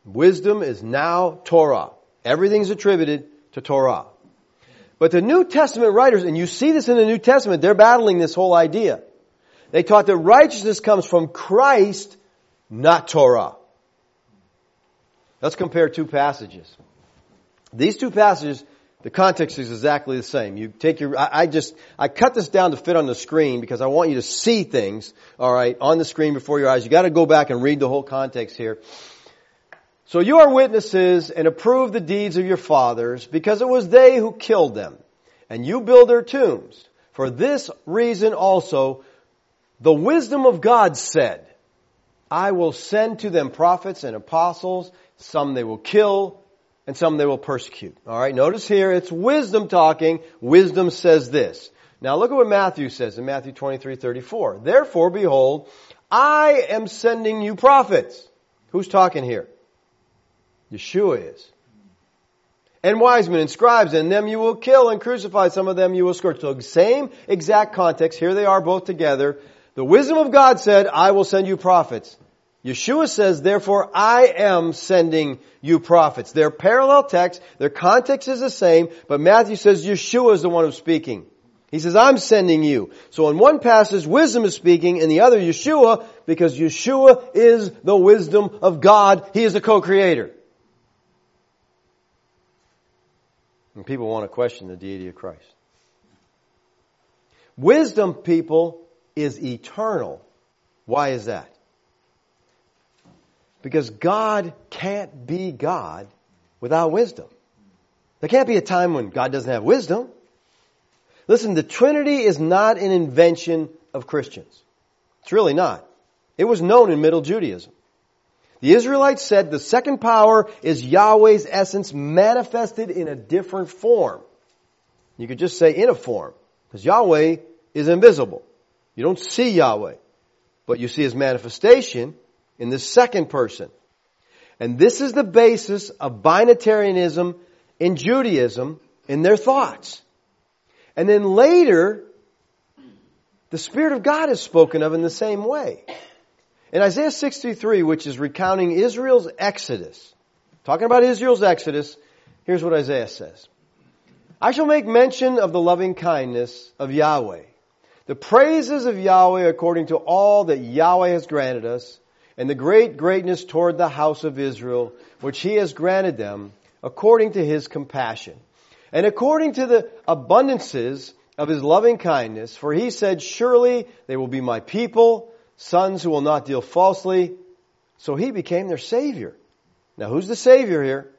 Wisdom is now Torah. Everything's attributed to Torah. But the New Testament writers, and you see this in the New Testament, they're battling this whole idea. They taught that righteousness comes from Christ, not Torah. Let's compare two passages. These two passages the context is exactly the same. You take your, I, I, just, I cut this down to fit on the screen because I want you to see things, alright, on the screen before your eyes. You gotta go back and read the whole context here. So you are witnesses and approve the deeds of your fathers because it was they who killed them. And you build their tombs. For this reason also, the wisdom of God said, I will send to them prophets and apostles, some they will kill, and some they will persecute. Alright, notice here, it's wisdom talking. Wisdom says this. Now look at what Matthew says in Matthew 23, 34. Therefore, behold, I am sending you prophets. Who's talking here? Yeshua is. And wise men and scribes, and them you will kill and crucify, some of them you will scourge. So same exact context, here they are both together. The wisdom of God said, I will send you prophets. Yeshua says, therefore I am sending you prophets. They're parallel texts, their context is the same, but Matthew says Yeshua is the one who's speaking. He says, I'm sending you. So in one passage, wisdom is speaking, in the other, Yeshua, because Yeshua is the wisdom of God. He is the co-creator. And people want to question the deity of Christ. Wisdom, people, is eternal. Why is that? Because God can't be God without wisdom. There can't be a time when God doesn't have wisdom. Listen, the Trinity is not an invention of Christians. It's really not. It was known in Middle Judaism. The Israelites said the second power is Yahweh's essence manifested in a different form. You could just say in a form, because Yahweh is invisible. You don't see Yahweh, but you see His manifestation in the second person. And this is the basis of binitarianism in Judaism in their thoughts. And then later, the Spirit of God is spoken of in the same way. In Isaiah 63, which is recounting Israel's exodus, talking about Israel's exodus, here's what Isaiah says. I shall make mention of the loving kindness of Yahweh, the praises of Yahweh according to all that Yahweh has granted us, and the great greatness toward the house of Israel, which he has granted them, according to his compassion, and according to the abundances of his loving kindness, for he said, surely they will be my people, sons who will not deal falsely. So he became their savior. Now who's the savior here?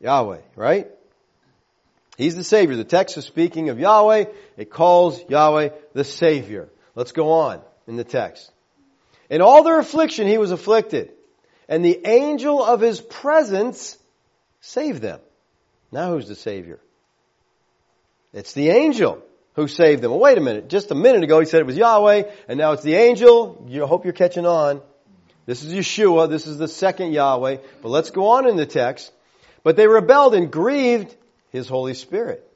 Yahweh, right? He's the savior. The text is speaking of Yahweh. It calls Yahweh the savior. Let's go on in the text. In all their affliction he was afflicted, and the angel of his presence saved them. Now who's the Savior? It's the angel who saved them. Well, wait a minute. Just a minute ago he said it was Yahweh, and now it's the angel. You hope you're catching on. This is Yeshua. This is the second Yahweh. But let's go on in the text. But they rebelled and grieved his Holy Spirit.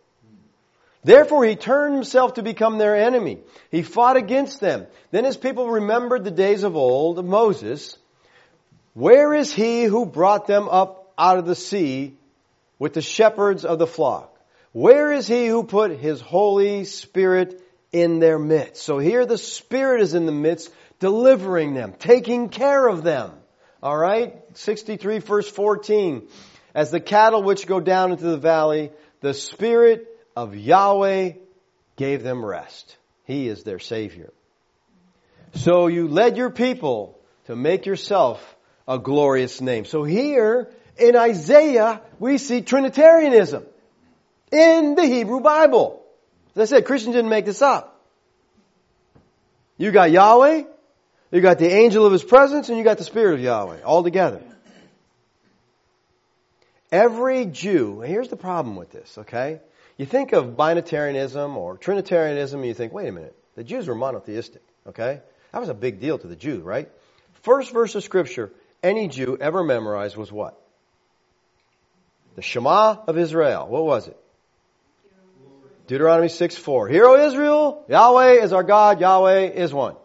Therefore he turned himself to become their enemy. He fought against them. Then his people remembered the days of old of Moses, Where is he who brought them up out of the sea with the shepherds of the flock? Where is he who put his Holy Spirit in their midst? So here the Spirit is in the midst, delivering them, taking care of them. Alright? 63 verse 14. As the cattle which go down into the valley, the Spirit of Yahweh gave them rest. He is their Savior. So you led your people to make yourself a glorious name. So here in Isaiah, we see Trinitarianism in the Hebrew Bible. As I said, Christians didn't make this up. You got Yahweh, you got the angel of his presence, and you got the spirit of Yahweh all together. Every Jew, here's the problem with this, okay? You think of binitarianism or Trinitarianism and you think, wait a minute, the Jews were monotheistic, okay? That was a big deal to the Jew, right? First verse of scripture any Jew ever memorized was what? The Shema of Israel. What was it? Deuteronomy 6 4. Hear, O Israel, Yahweh is our God, Yahweh is one.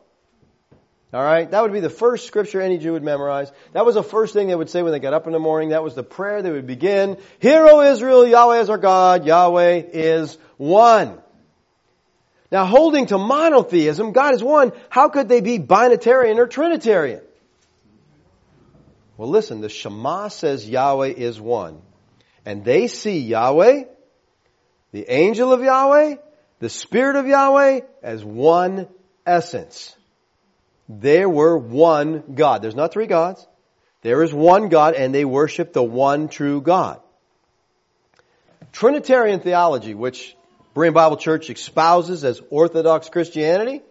Alright? That would be the first scripture any Jew would memorize. That was the first thing they would say when they got up in the morning. That was the prayer they would begin. Hear, O Israel, Yahweh is our God, Yahweh is one. Now holding to monotheism, God is one, how could they be binitarian or trinitarian? Well listen, the Shema says Yahweh is one. And they see Yahweh, the angel of Yahweh, the Spirit of Yahweh as one essence. There were one God. There's not three gods. There is one God and they worship the one true God. Trinitarian theology, which Berean Bible Church espouses as Orthodox Christianity,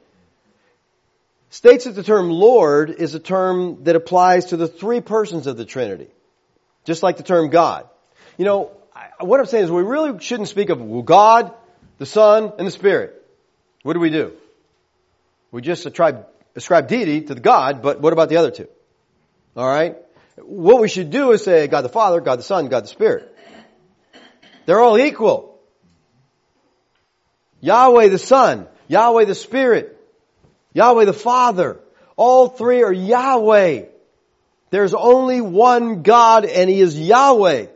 states that the term Lord is a term that applies to the three persons of the Trinity. Just like the term God. You know, what I'm saying is we really shouldn't speak of God, the Son, and the Spirit. What do we do? We just ascribe, ascribe deity to the God, but what about the other two? Alright? What we should do is say God the Father, God the Son, God the Spirit. They're all equal. Yahweh the Son, Yahweh the Spirit, Yahweh the Father. All three are Yahweh. There's only one God and He is Yahweh.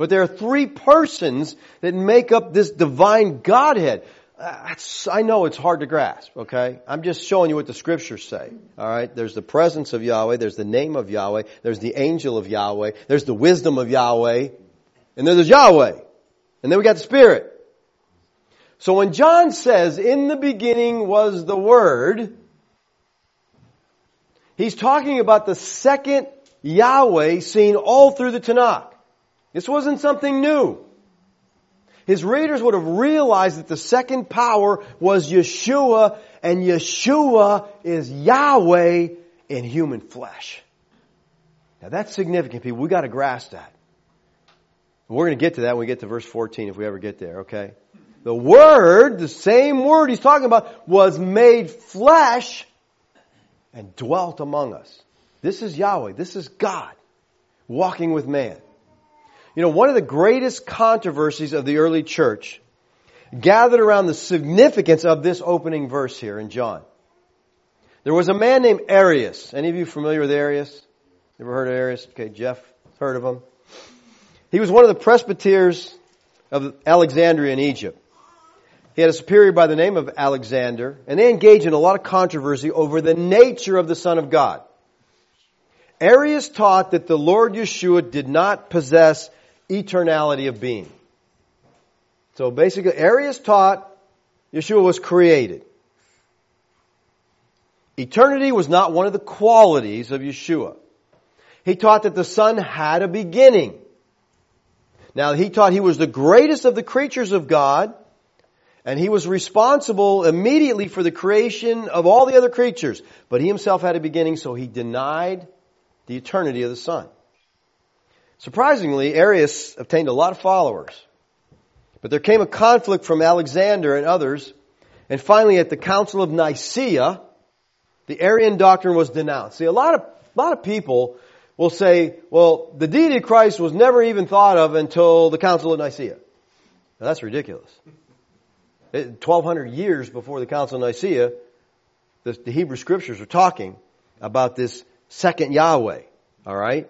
But there are three persons that make up this divine Godhead. Uh, I know it's hard to grasp, okay? I'm just showing you what the scriptures say. Alright? There's the presence of Yahweh, there's the name of Yahweh, there's the angel of Yahweh, there's the wisdom of Yahweh, and then there's Yahweh. And then we got the Spirit. So when John says, in the beginning was the Word, he's talking about the second Yahweh seen all through the Tanakh. This wasn't something new. His readers would have realized that the second power was Yeshua, and Yeshua is Yahweh in human flesh. Now that's significant, people. We gotta grasp that. We're gonna get to that when we get to verse 14 if we ever get there, okay? The Word, the same Word he's talking about, was made flesh and dwelt among us. This is Yahweh. This is God walking with man. You know, one of the greatest controversies of the early church gathered around the significance of this opening verse here in John. There was a man named Arius. Any of you familiar with Arius? Ever heard of Arius? Okay, Jeff heard of him. He was one of the presbyters of Alexandria in Egypt. He had a superior by the name of Alexander, and they engaged in a lot of controversy over the nature of the Son of God. Arius taught that the Lord Yeshua did not possess eternality of being. So basically, Arius taught Yeshua was created. Eternity was not one of the qualities of Yeshua. He taught that the Son had a beginning. Now, he taught he was the greatest of the creatures of God, and he was responsible immediately for the creation of all the other creatures. But he himself had a beginning, so he denied the eternity of the Son. Surprisingly, Arius obtained a lot of followers. But there came a conflict from Alexander and others, and finally at the Council of Nicaea, the Arian doctrine was denounced. See, a lot of, a lot of people will say, well, the deity of Christ was never even thought of until the Council of Nicaea. Now, that's ridiculous. 1200 years before the Council of Nicaea, the, the Hebrew scriptures are talking about this second Yahweh. Alright?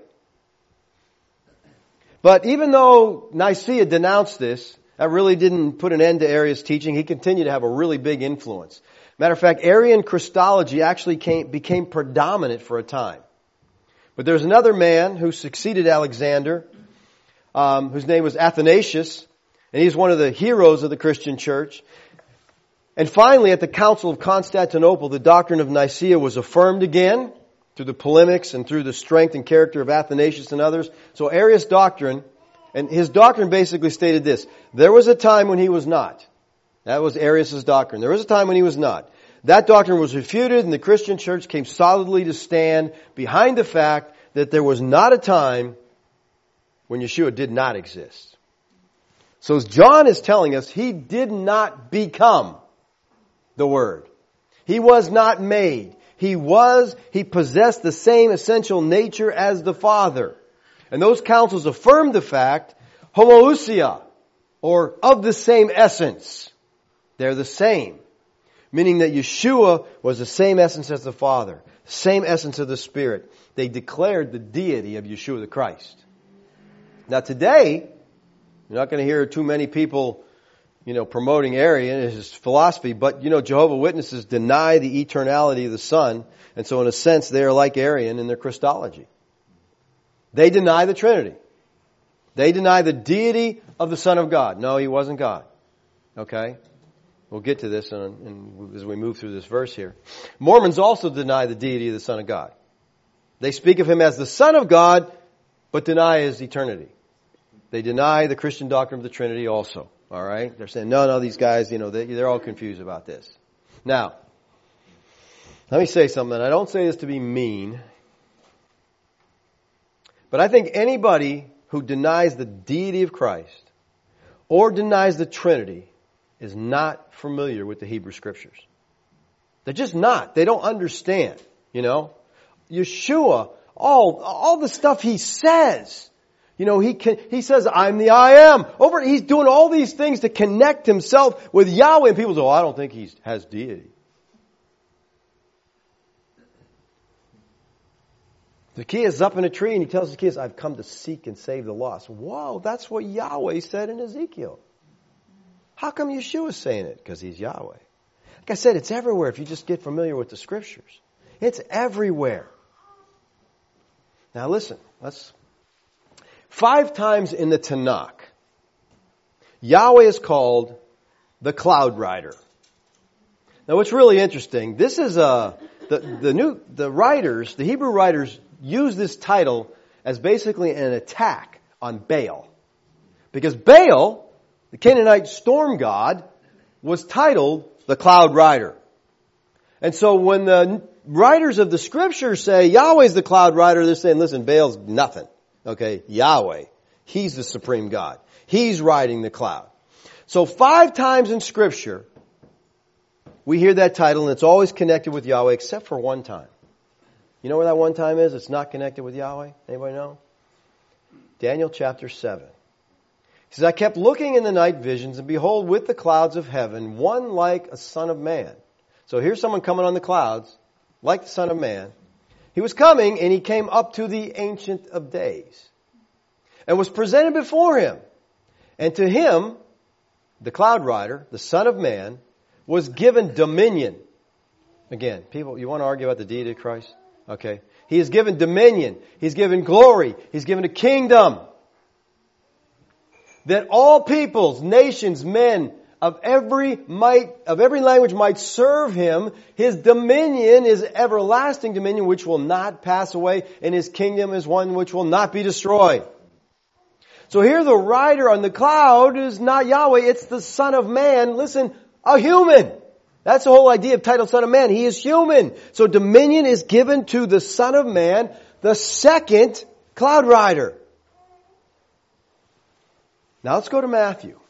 But even though Nicaea denounced this, that really didn't put an end to Arius' teaching. He continued to have a really big influence. Matter of fact, Arian Christology actually came, became predominant for a time. But there's another man who succeeded Alexander, um, whose name was Athanasius, and he's one of the heroes of the Christian church. And finally, at the Council of Constantinople, the doctrine of Nicaea was affirmed again through the polemics and through the strength and character of Athanasius and others. So Arius' doctrine, and his doctrine basically stated this. There was a time when he was not. That was Arius' doctrine. There was a time when he was not. That doctrine was refuted and the Christian church came solidly to stand behind the fact that there was not a time when Yeshua did not exist. So as John is telling us, he did not become the Word. He was not made. He was, he possessed the same essential nature as the Father. And those councils affirmed the fact, homoousia, or of the same essence. They're the same. Meaning that Yeshua was the same essence as the Father, same essence of the Spirit. They declared the deity of Yeshua the Christ. Now today, you're not going to hear too many people you know, promoting Arian is his philosophy, but you know, Jehovah Witnesses deny the eternality of the Son, and so in a sense they are like Arian in their Christology. They deny the Trinity. They deny the deity of the Son of God. No, he wasn't God. Okay? We'll get to this in, in, as we move through this verse here. Mormons also deny the deity of the Son of God. They speak of him as the Son of God, but deny his eternity. They deny the Christian doctrine of the Trinity also. All right? They're saying, no, no, these guys, you know, they, they're all confused about this. Now, let me say something. I don't say this to be mean, but I think anybody who denies the deity of Christ or denies the Trinity is not familiar with the Hebrew Scriptures. They're just not. They don't understand, you know. Yeshua, all, all the stuff he says you know, he can, he says, I'm the I am. Over, he's doing all these things to connect himself with Yahweh and people say, oh, I don't think he has deity. Zacchaeus is up in a tree and he tells Zacchaeus, I've come to seek and save the lost. Whoa, that's what Yahweh said in Ezekiel. How come Yeshua is saying it? Because he's Yahweh. Like I said, it's everywhere if you just get familiar with the scriptures. It's everywhere. Now listen, let's Five times in the Tanakh, Yahweh is called the cloud rider. Now what's really interesting, this is a, the, the new, the writers, the Hebrew writers use this title as basically an attack on Baal. Because Baal, the Canaanite storm god, was titled the cloud rider. And so when the writers of the scriptures say Yahweh's the cloud rider, they're saying, listen, Baal's nothing. Okay, Yahweh. He's the supreme God. He's riding the cloud. So five times in scripture, we hear that title and it's always connected with Yahweh except for one time. You know where that one time is? It's not connected with Yahweh? Anybody know? Daniel chapter 7. He says, I kept looking in the night visions and behold with the clouds of heaven one like a son of man. So here's someone coming on the clouds, like the son of man. He was coming and he came up to the Ancient of Days and was presented before him. And to him, the cloud rider, the son of man, was given dominion. Again, people, you want to argue about the deity of Christ? Okay. He is given dominion. He's given glory. He's given a kingdom. That all peoples, nations, men, of every might, of every language might serve him. His dominion is everlasting dominion which will not pass away and his kingdom is one which will not be destroyed. So here the rider on the cloud is not Yahweh, it's the son of man. Listen, a human. That's the whole idea of title son of man. He is human. So dominion is given to the son of man, the second cloud rider. Now let's go to Matthew.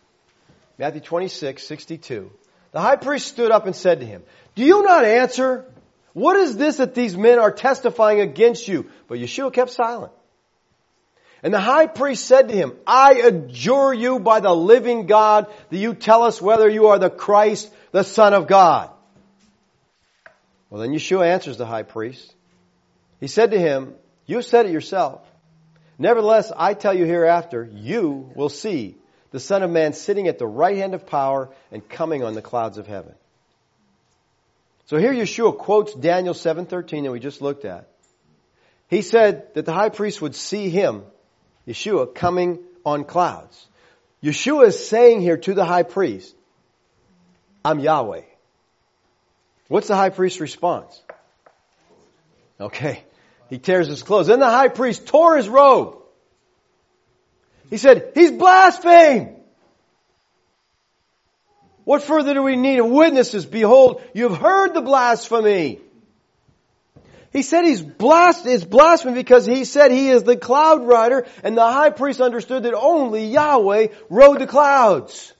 Matthew 26, 62. The high priest stood up and said to him, Do you not answer? What is this that these men are testifying against you? But Yeshua kept silent. And the high priest said to him, I adjure you by the living God that you tell us whether you are the Christ, the Son of God. Well then Yeshua answers the high priest, He said to him, You said it yourself. Nevertheless, I tell you hereafter, you will see the Son of Man sitting at the right hand of power and coming on the clouds of heaven. So here Yeshua quotes Daniel 7:13 that we just looked at. He said that the high priest would see him, Yeshua, coming on clouds. Yeshua is saying here to the high priest, I'm Yahweh. What's the high priest's response? Okay. He tears his clothes. Then the high priest tore his robe. He said, He's blasphemed. What further do we need of witnesses? Behold, you have heard the blasphemy. He said he's blast is blasphemy because he said he is the cloud rider, and the high priest understood that only Yahweh rode the clouds.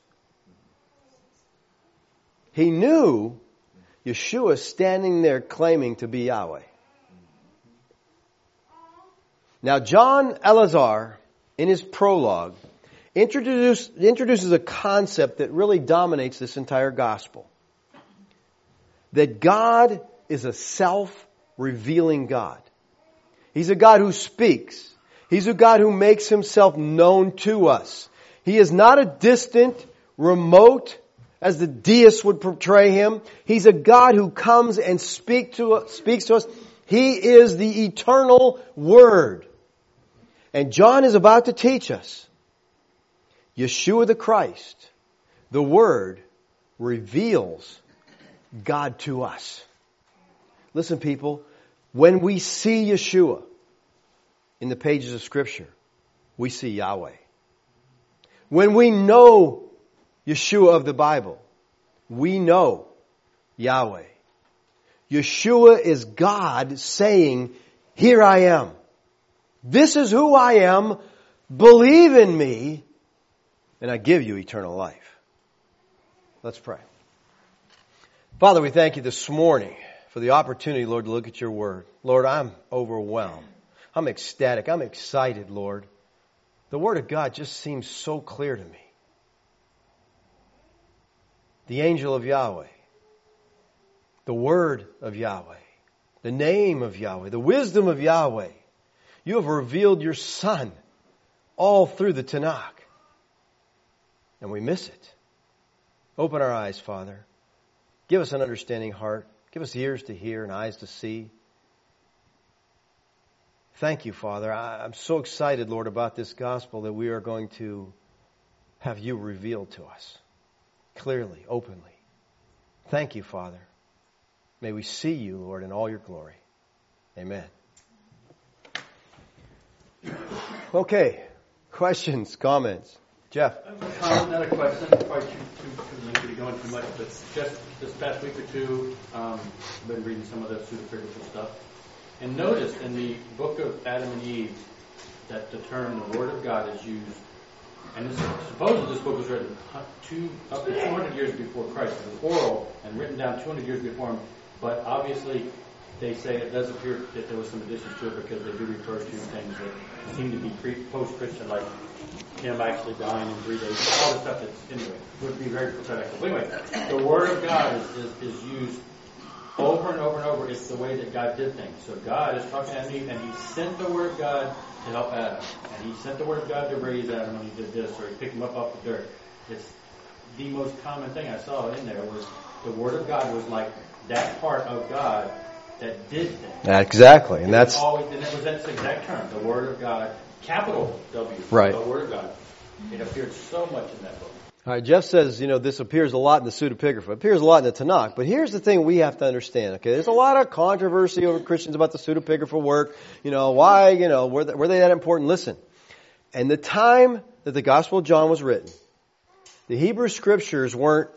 He knew Yeshua standing there claiming to be Yahweh. Now, John Elazar, in his prologue, introduce, introduces a concept that really dominates this entire gospel. That God is a self-revealing God. He's a God who speaks. He's a God who makes himself known to us. He is not a distant, remote, as the deists would portray him. He's a God who comes and speak to, speaks to us. He is the eternal Word. And John is about to teach us Yeshua the Christ, the Word, reveals God to us. Listen, people, when we see Yeshua in the pages of Scripture, we see Yahweh. When we know Yeshua of the Bible, we know Yahweh. Yeshua is God saying, Here I am. This is who I am. Believe in me, and I give you eternal life. Let's pray. Father, we thank you this morning for the opportunity, Lord, to look at your word. Lord, I'm overwhelmed. I'm ecstatic. I'm excited, Lord. The word of God just seems so clear to me. The angel of Yahweh, the word of Yahweh, the name of Yahweh, the wisdom of Yahweh, you have revealed your Son all through the Tanakh. And we miss it. Open our eyes, Father. Give us an understanding heart. Give us ears to hear and eyes to see. Thank you, Father. I'm so excited, Lord, about this gospel that we are going to have you revealed to us clearly, openly. Thank you, Father. May we see you, Lord, in all your glory. Amen. Okay. Questions, comments? Jeff. A comment, not a question. Probably too, too, too to go into much, but just this past week or two, um, I've been reading some of the pseudepigraphal stuff, and noticed in the book of Adam and Eve that the term "the Word of God" is used, and this, supposedly this book was written two, up to 200 years before Christ. It was oral and written down 200 years before him, but obviously they say it does appear that there was some additions to it because they do refer to things that seem to be post-Christian, like him actually dying in three days. All the stuff that's anyway would be very prophetic. But anyway, the Word of God is, is, is used over and over and over. It's the way that God did things. So God is talking to me, and He sent the Word of God to help Adam, and He sent the Word of God to raise Adam when He did this, or He picked him up off the dirt. It's the most common thing I saw in there was the Word of God was like that part of God that did things. Exactly, and that's always, and it was that exact term, the Word of God, capital W, right. the Word of God. It appeared so much in that book. All right, Jeff says, you know, this appears a lot in the pseudepigrapha. It appears a lot in the Tanakh. But here's the thing we have to understand, okay? There's a lot of controversy over Christians about the pseudepigrapha work. You know, why, you know, were they, were they that important? Listen. And the time that the Gospel of John was written, the Hebrew scriptures weren't,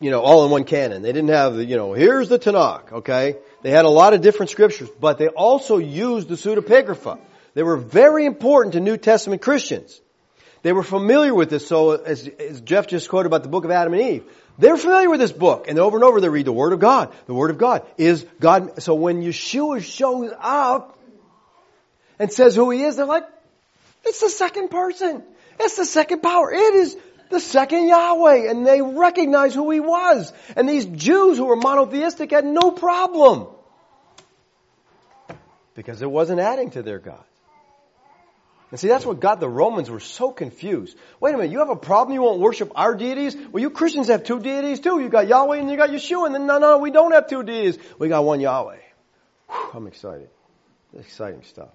you know, all in one canon. They didn't have the, you know, here's the Tanakh, okay? They had a lot of different scriptures, but they also used the pseudepigrapha. They were very important to New Testament Christians. They were familiar with this, so as, as Jeff just quoted about the book of Adam and Eve, they're familiar with this book, and over and over they read the Word of God. The Word of God is God. So when Yeshua shows up and says who He is, they're like, it's the second person. It's the second power. It is the second Yahweh, and they recognized who He was. And these Jews who were monotheistic had no problem. Because it wasn't adding to their gods. And see, that's what got the Romans were so confused. Wait a minute, you have a problem you won't worship our deities? Well, you Christians have two deities too. You got Yahweh and you got Yeshua. And then, no, no, we don't have two deities. We got one Yahweh. Whew, I'm excited. Exciting stuff.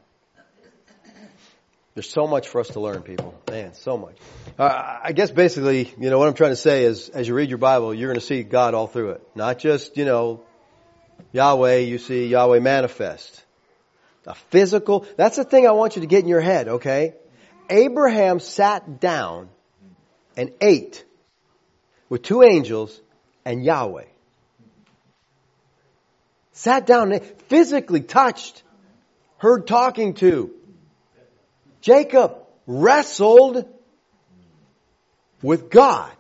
There's so much for us to learn, people. Man, so much. Uh, I guess basically, you know, what I'm trying to say is, as you read your Bible, you're going to see God all through it. Not just, you know, Yahweh, you see Yahweh manifest. A physical, that's the thing I want you to get in your head, okay? Abraham sat down and ate with two angels and Yahweh. Sat down, and physically touched, heard talking to. Jacob wrestled with God.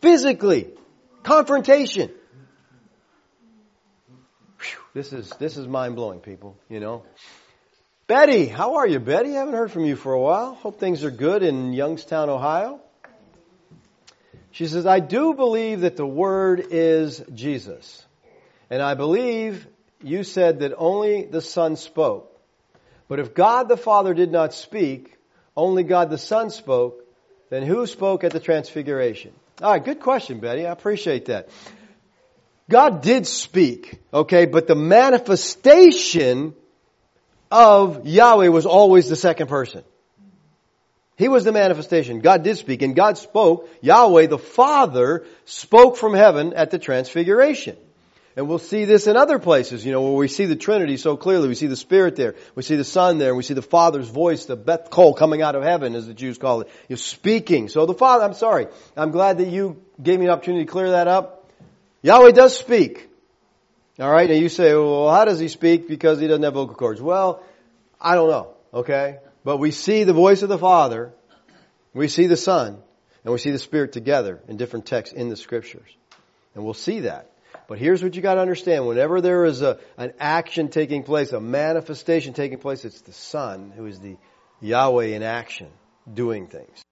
Physically. Confrontation. Whew, this is, this is mind blowing, people, you know. Betty, how are you, Betty? Haven't heard from you for a while. Hope things are good in Youngstown, Ohio. She says, I do believe that the Word is Jesus. And I believe you said that only the Son spoke. But if God the Father did not speak, only God the Son spoke, then who spoke at the transfiguration? All right, good question, Betty. I appreciate that. God did speak, okay, but the manifestation of Yahweh was always the second person. He was the manifestation. God did speak and God spoke. Yahweh, the Father, spoke from heaven at the transfiguration. And we'll see this in other places, you know, where we see the Trinity so clearly. We see the Spirit there. We see the Son there. We see the Father's voice, the Beth Kol coming out of heaven, as the Jews call it. You're speaking. So the Father, I'm sorry. I'm glad that you gave me an opportunity to clear that up. Yahweh does speak. Alright, and you say, well, how does he speak? Because he doesn't have vocal cords. Well, I don't know, okay? But we see the voice of the Father, we see the Son, and we see the Spirit together in different texts in the Scriptures. And we'll see that. But here's what you gotta understand. Whenever there is a, an action taking place, a manifestation taking place, it's the Son who is the Yahweh in action, doing things.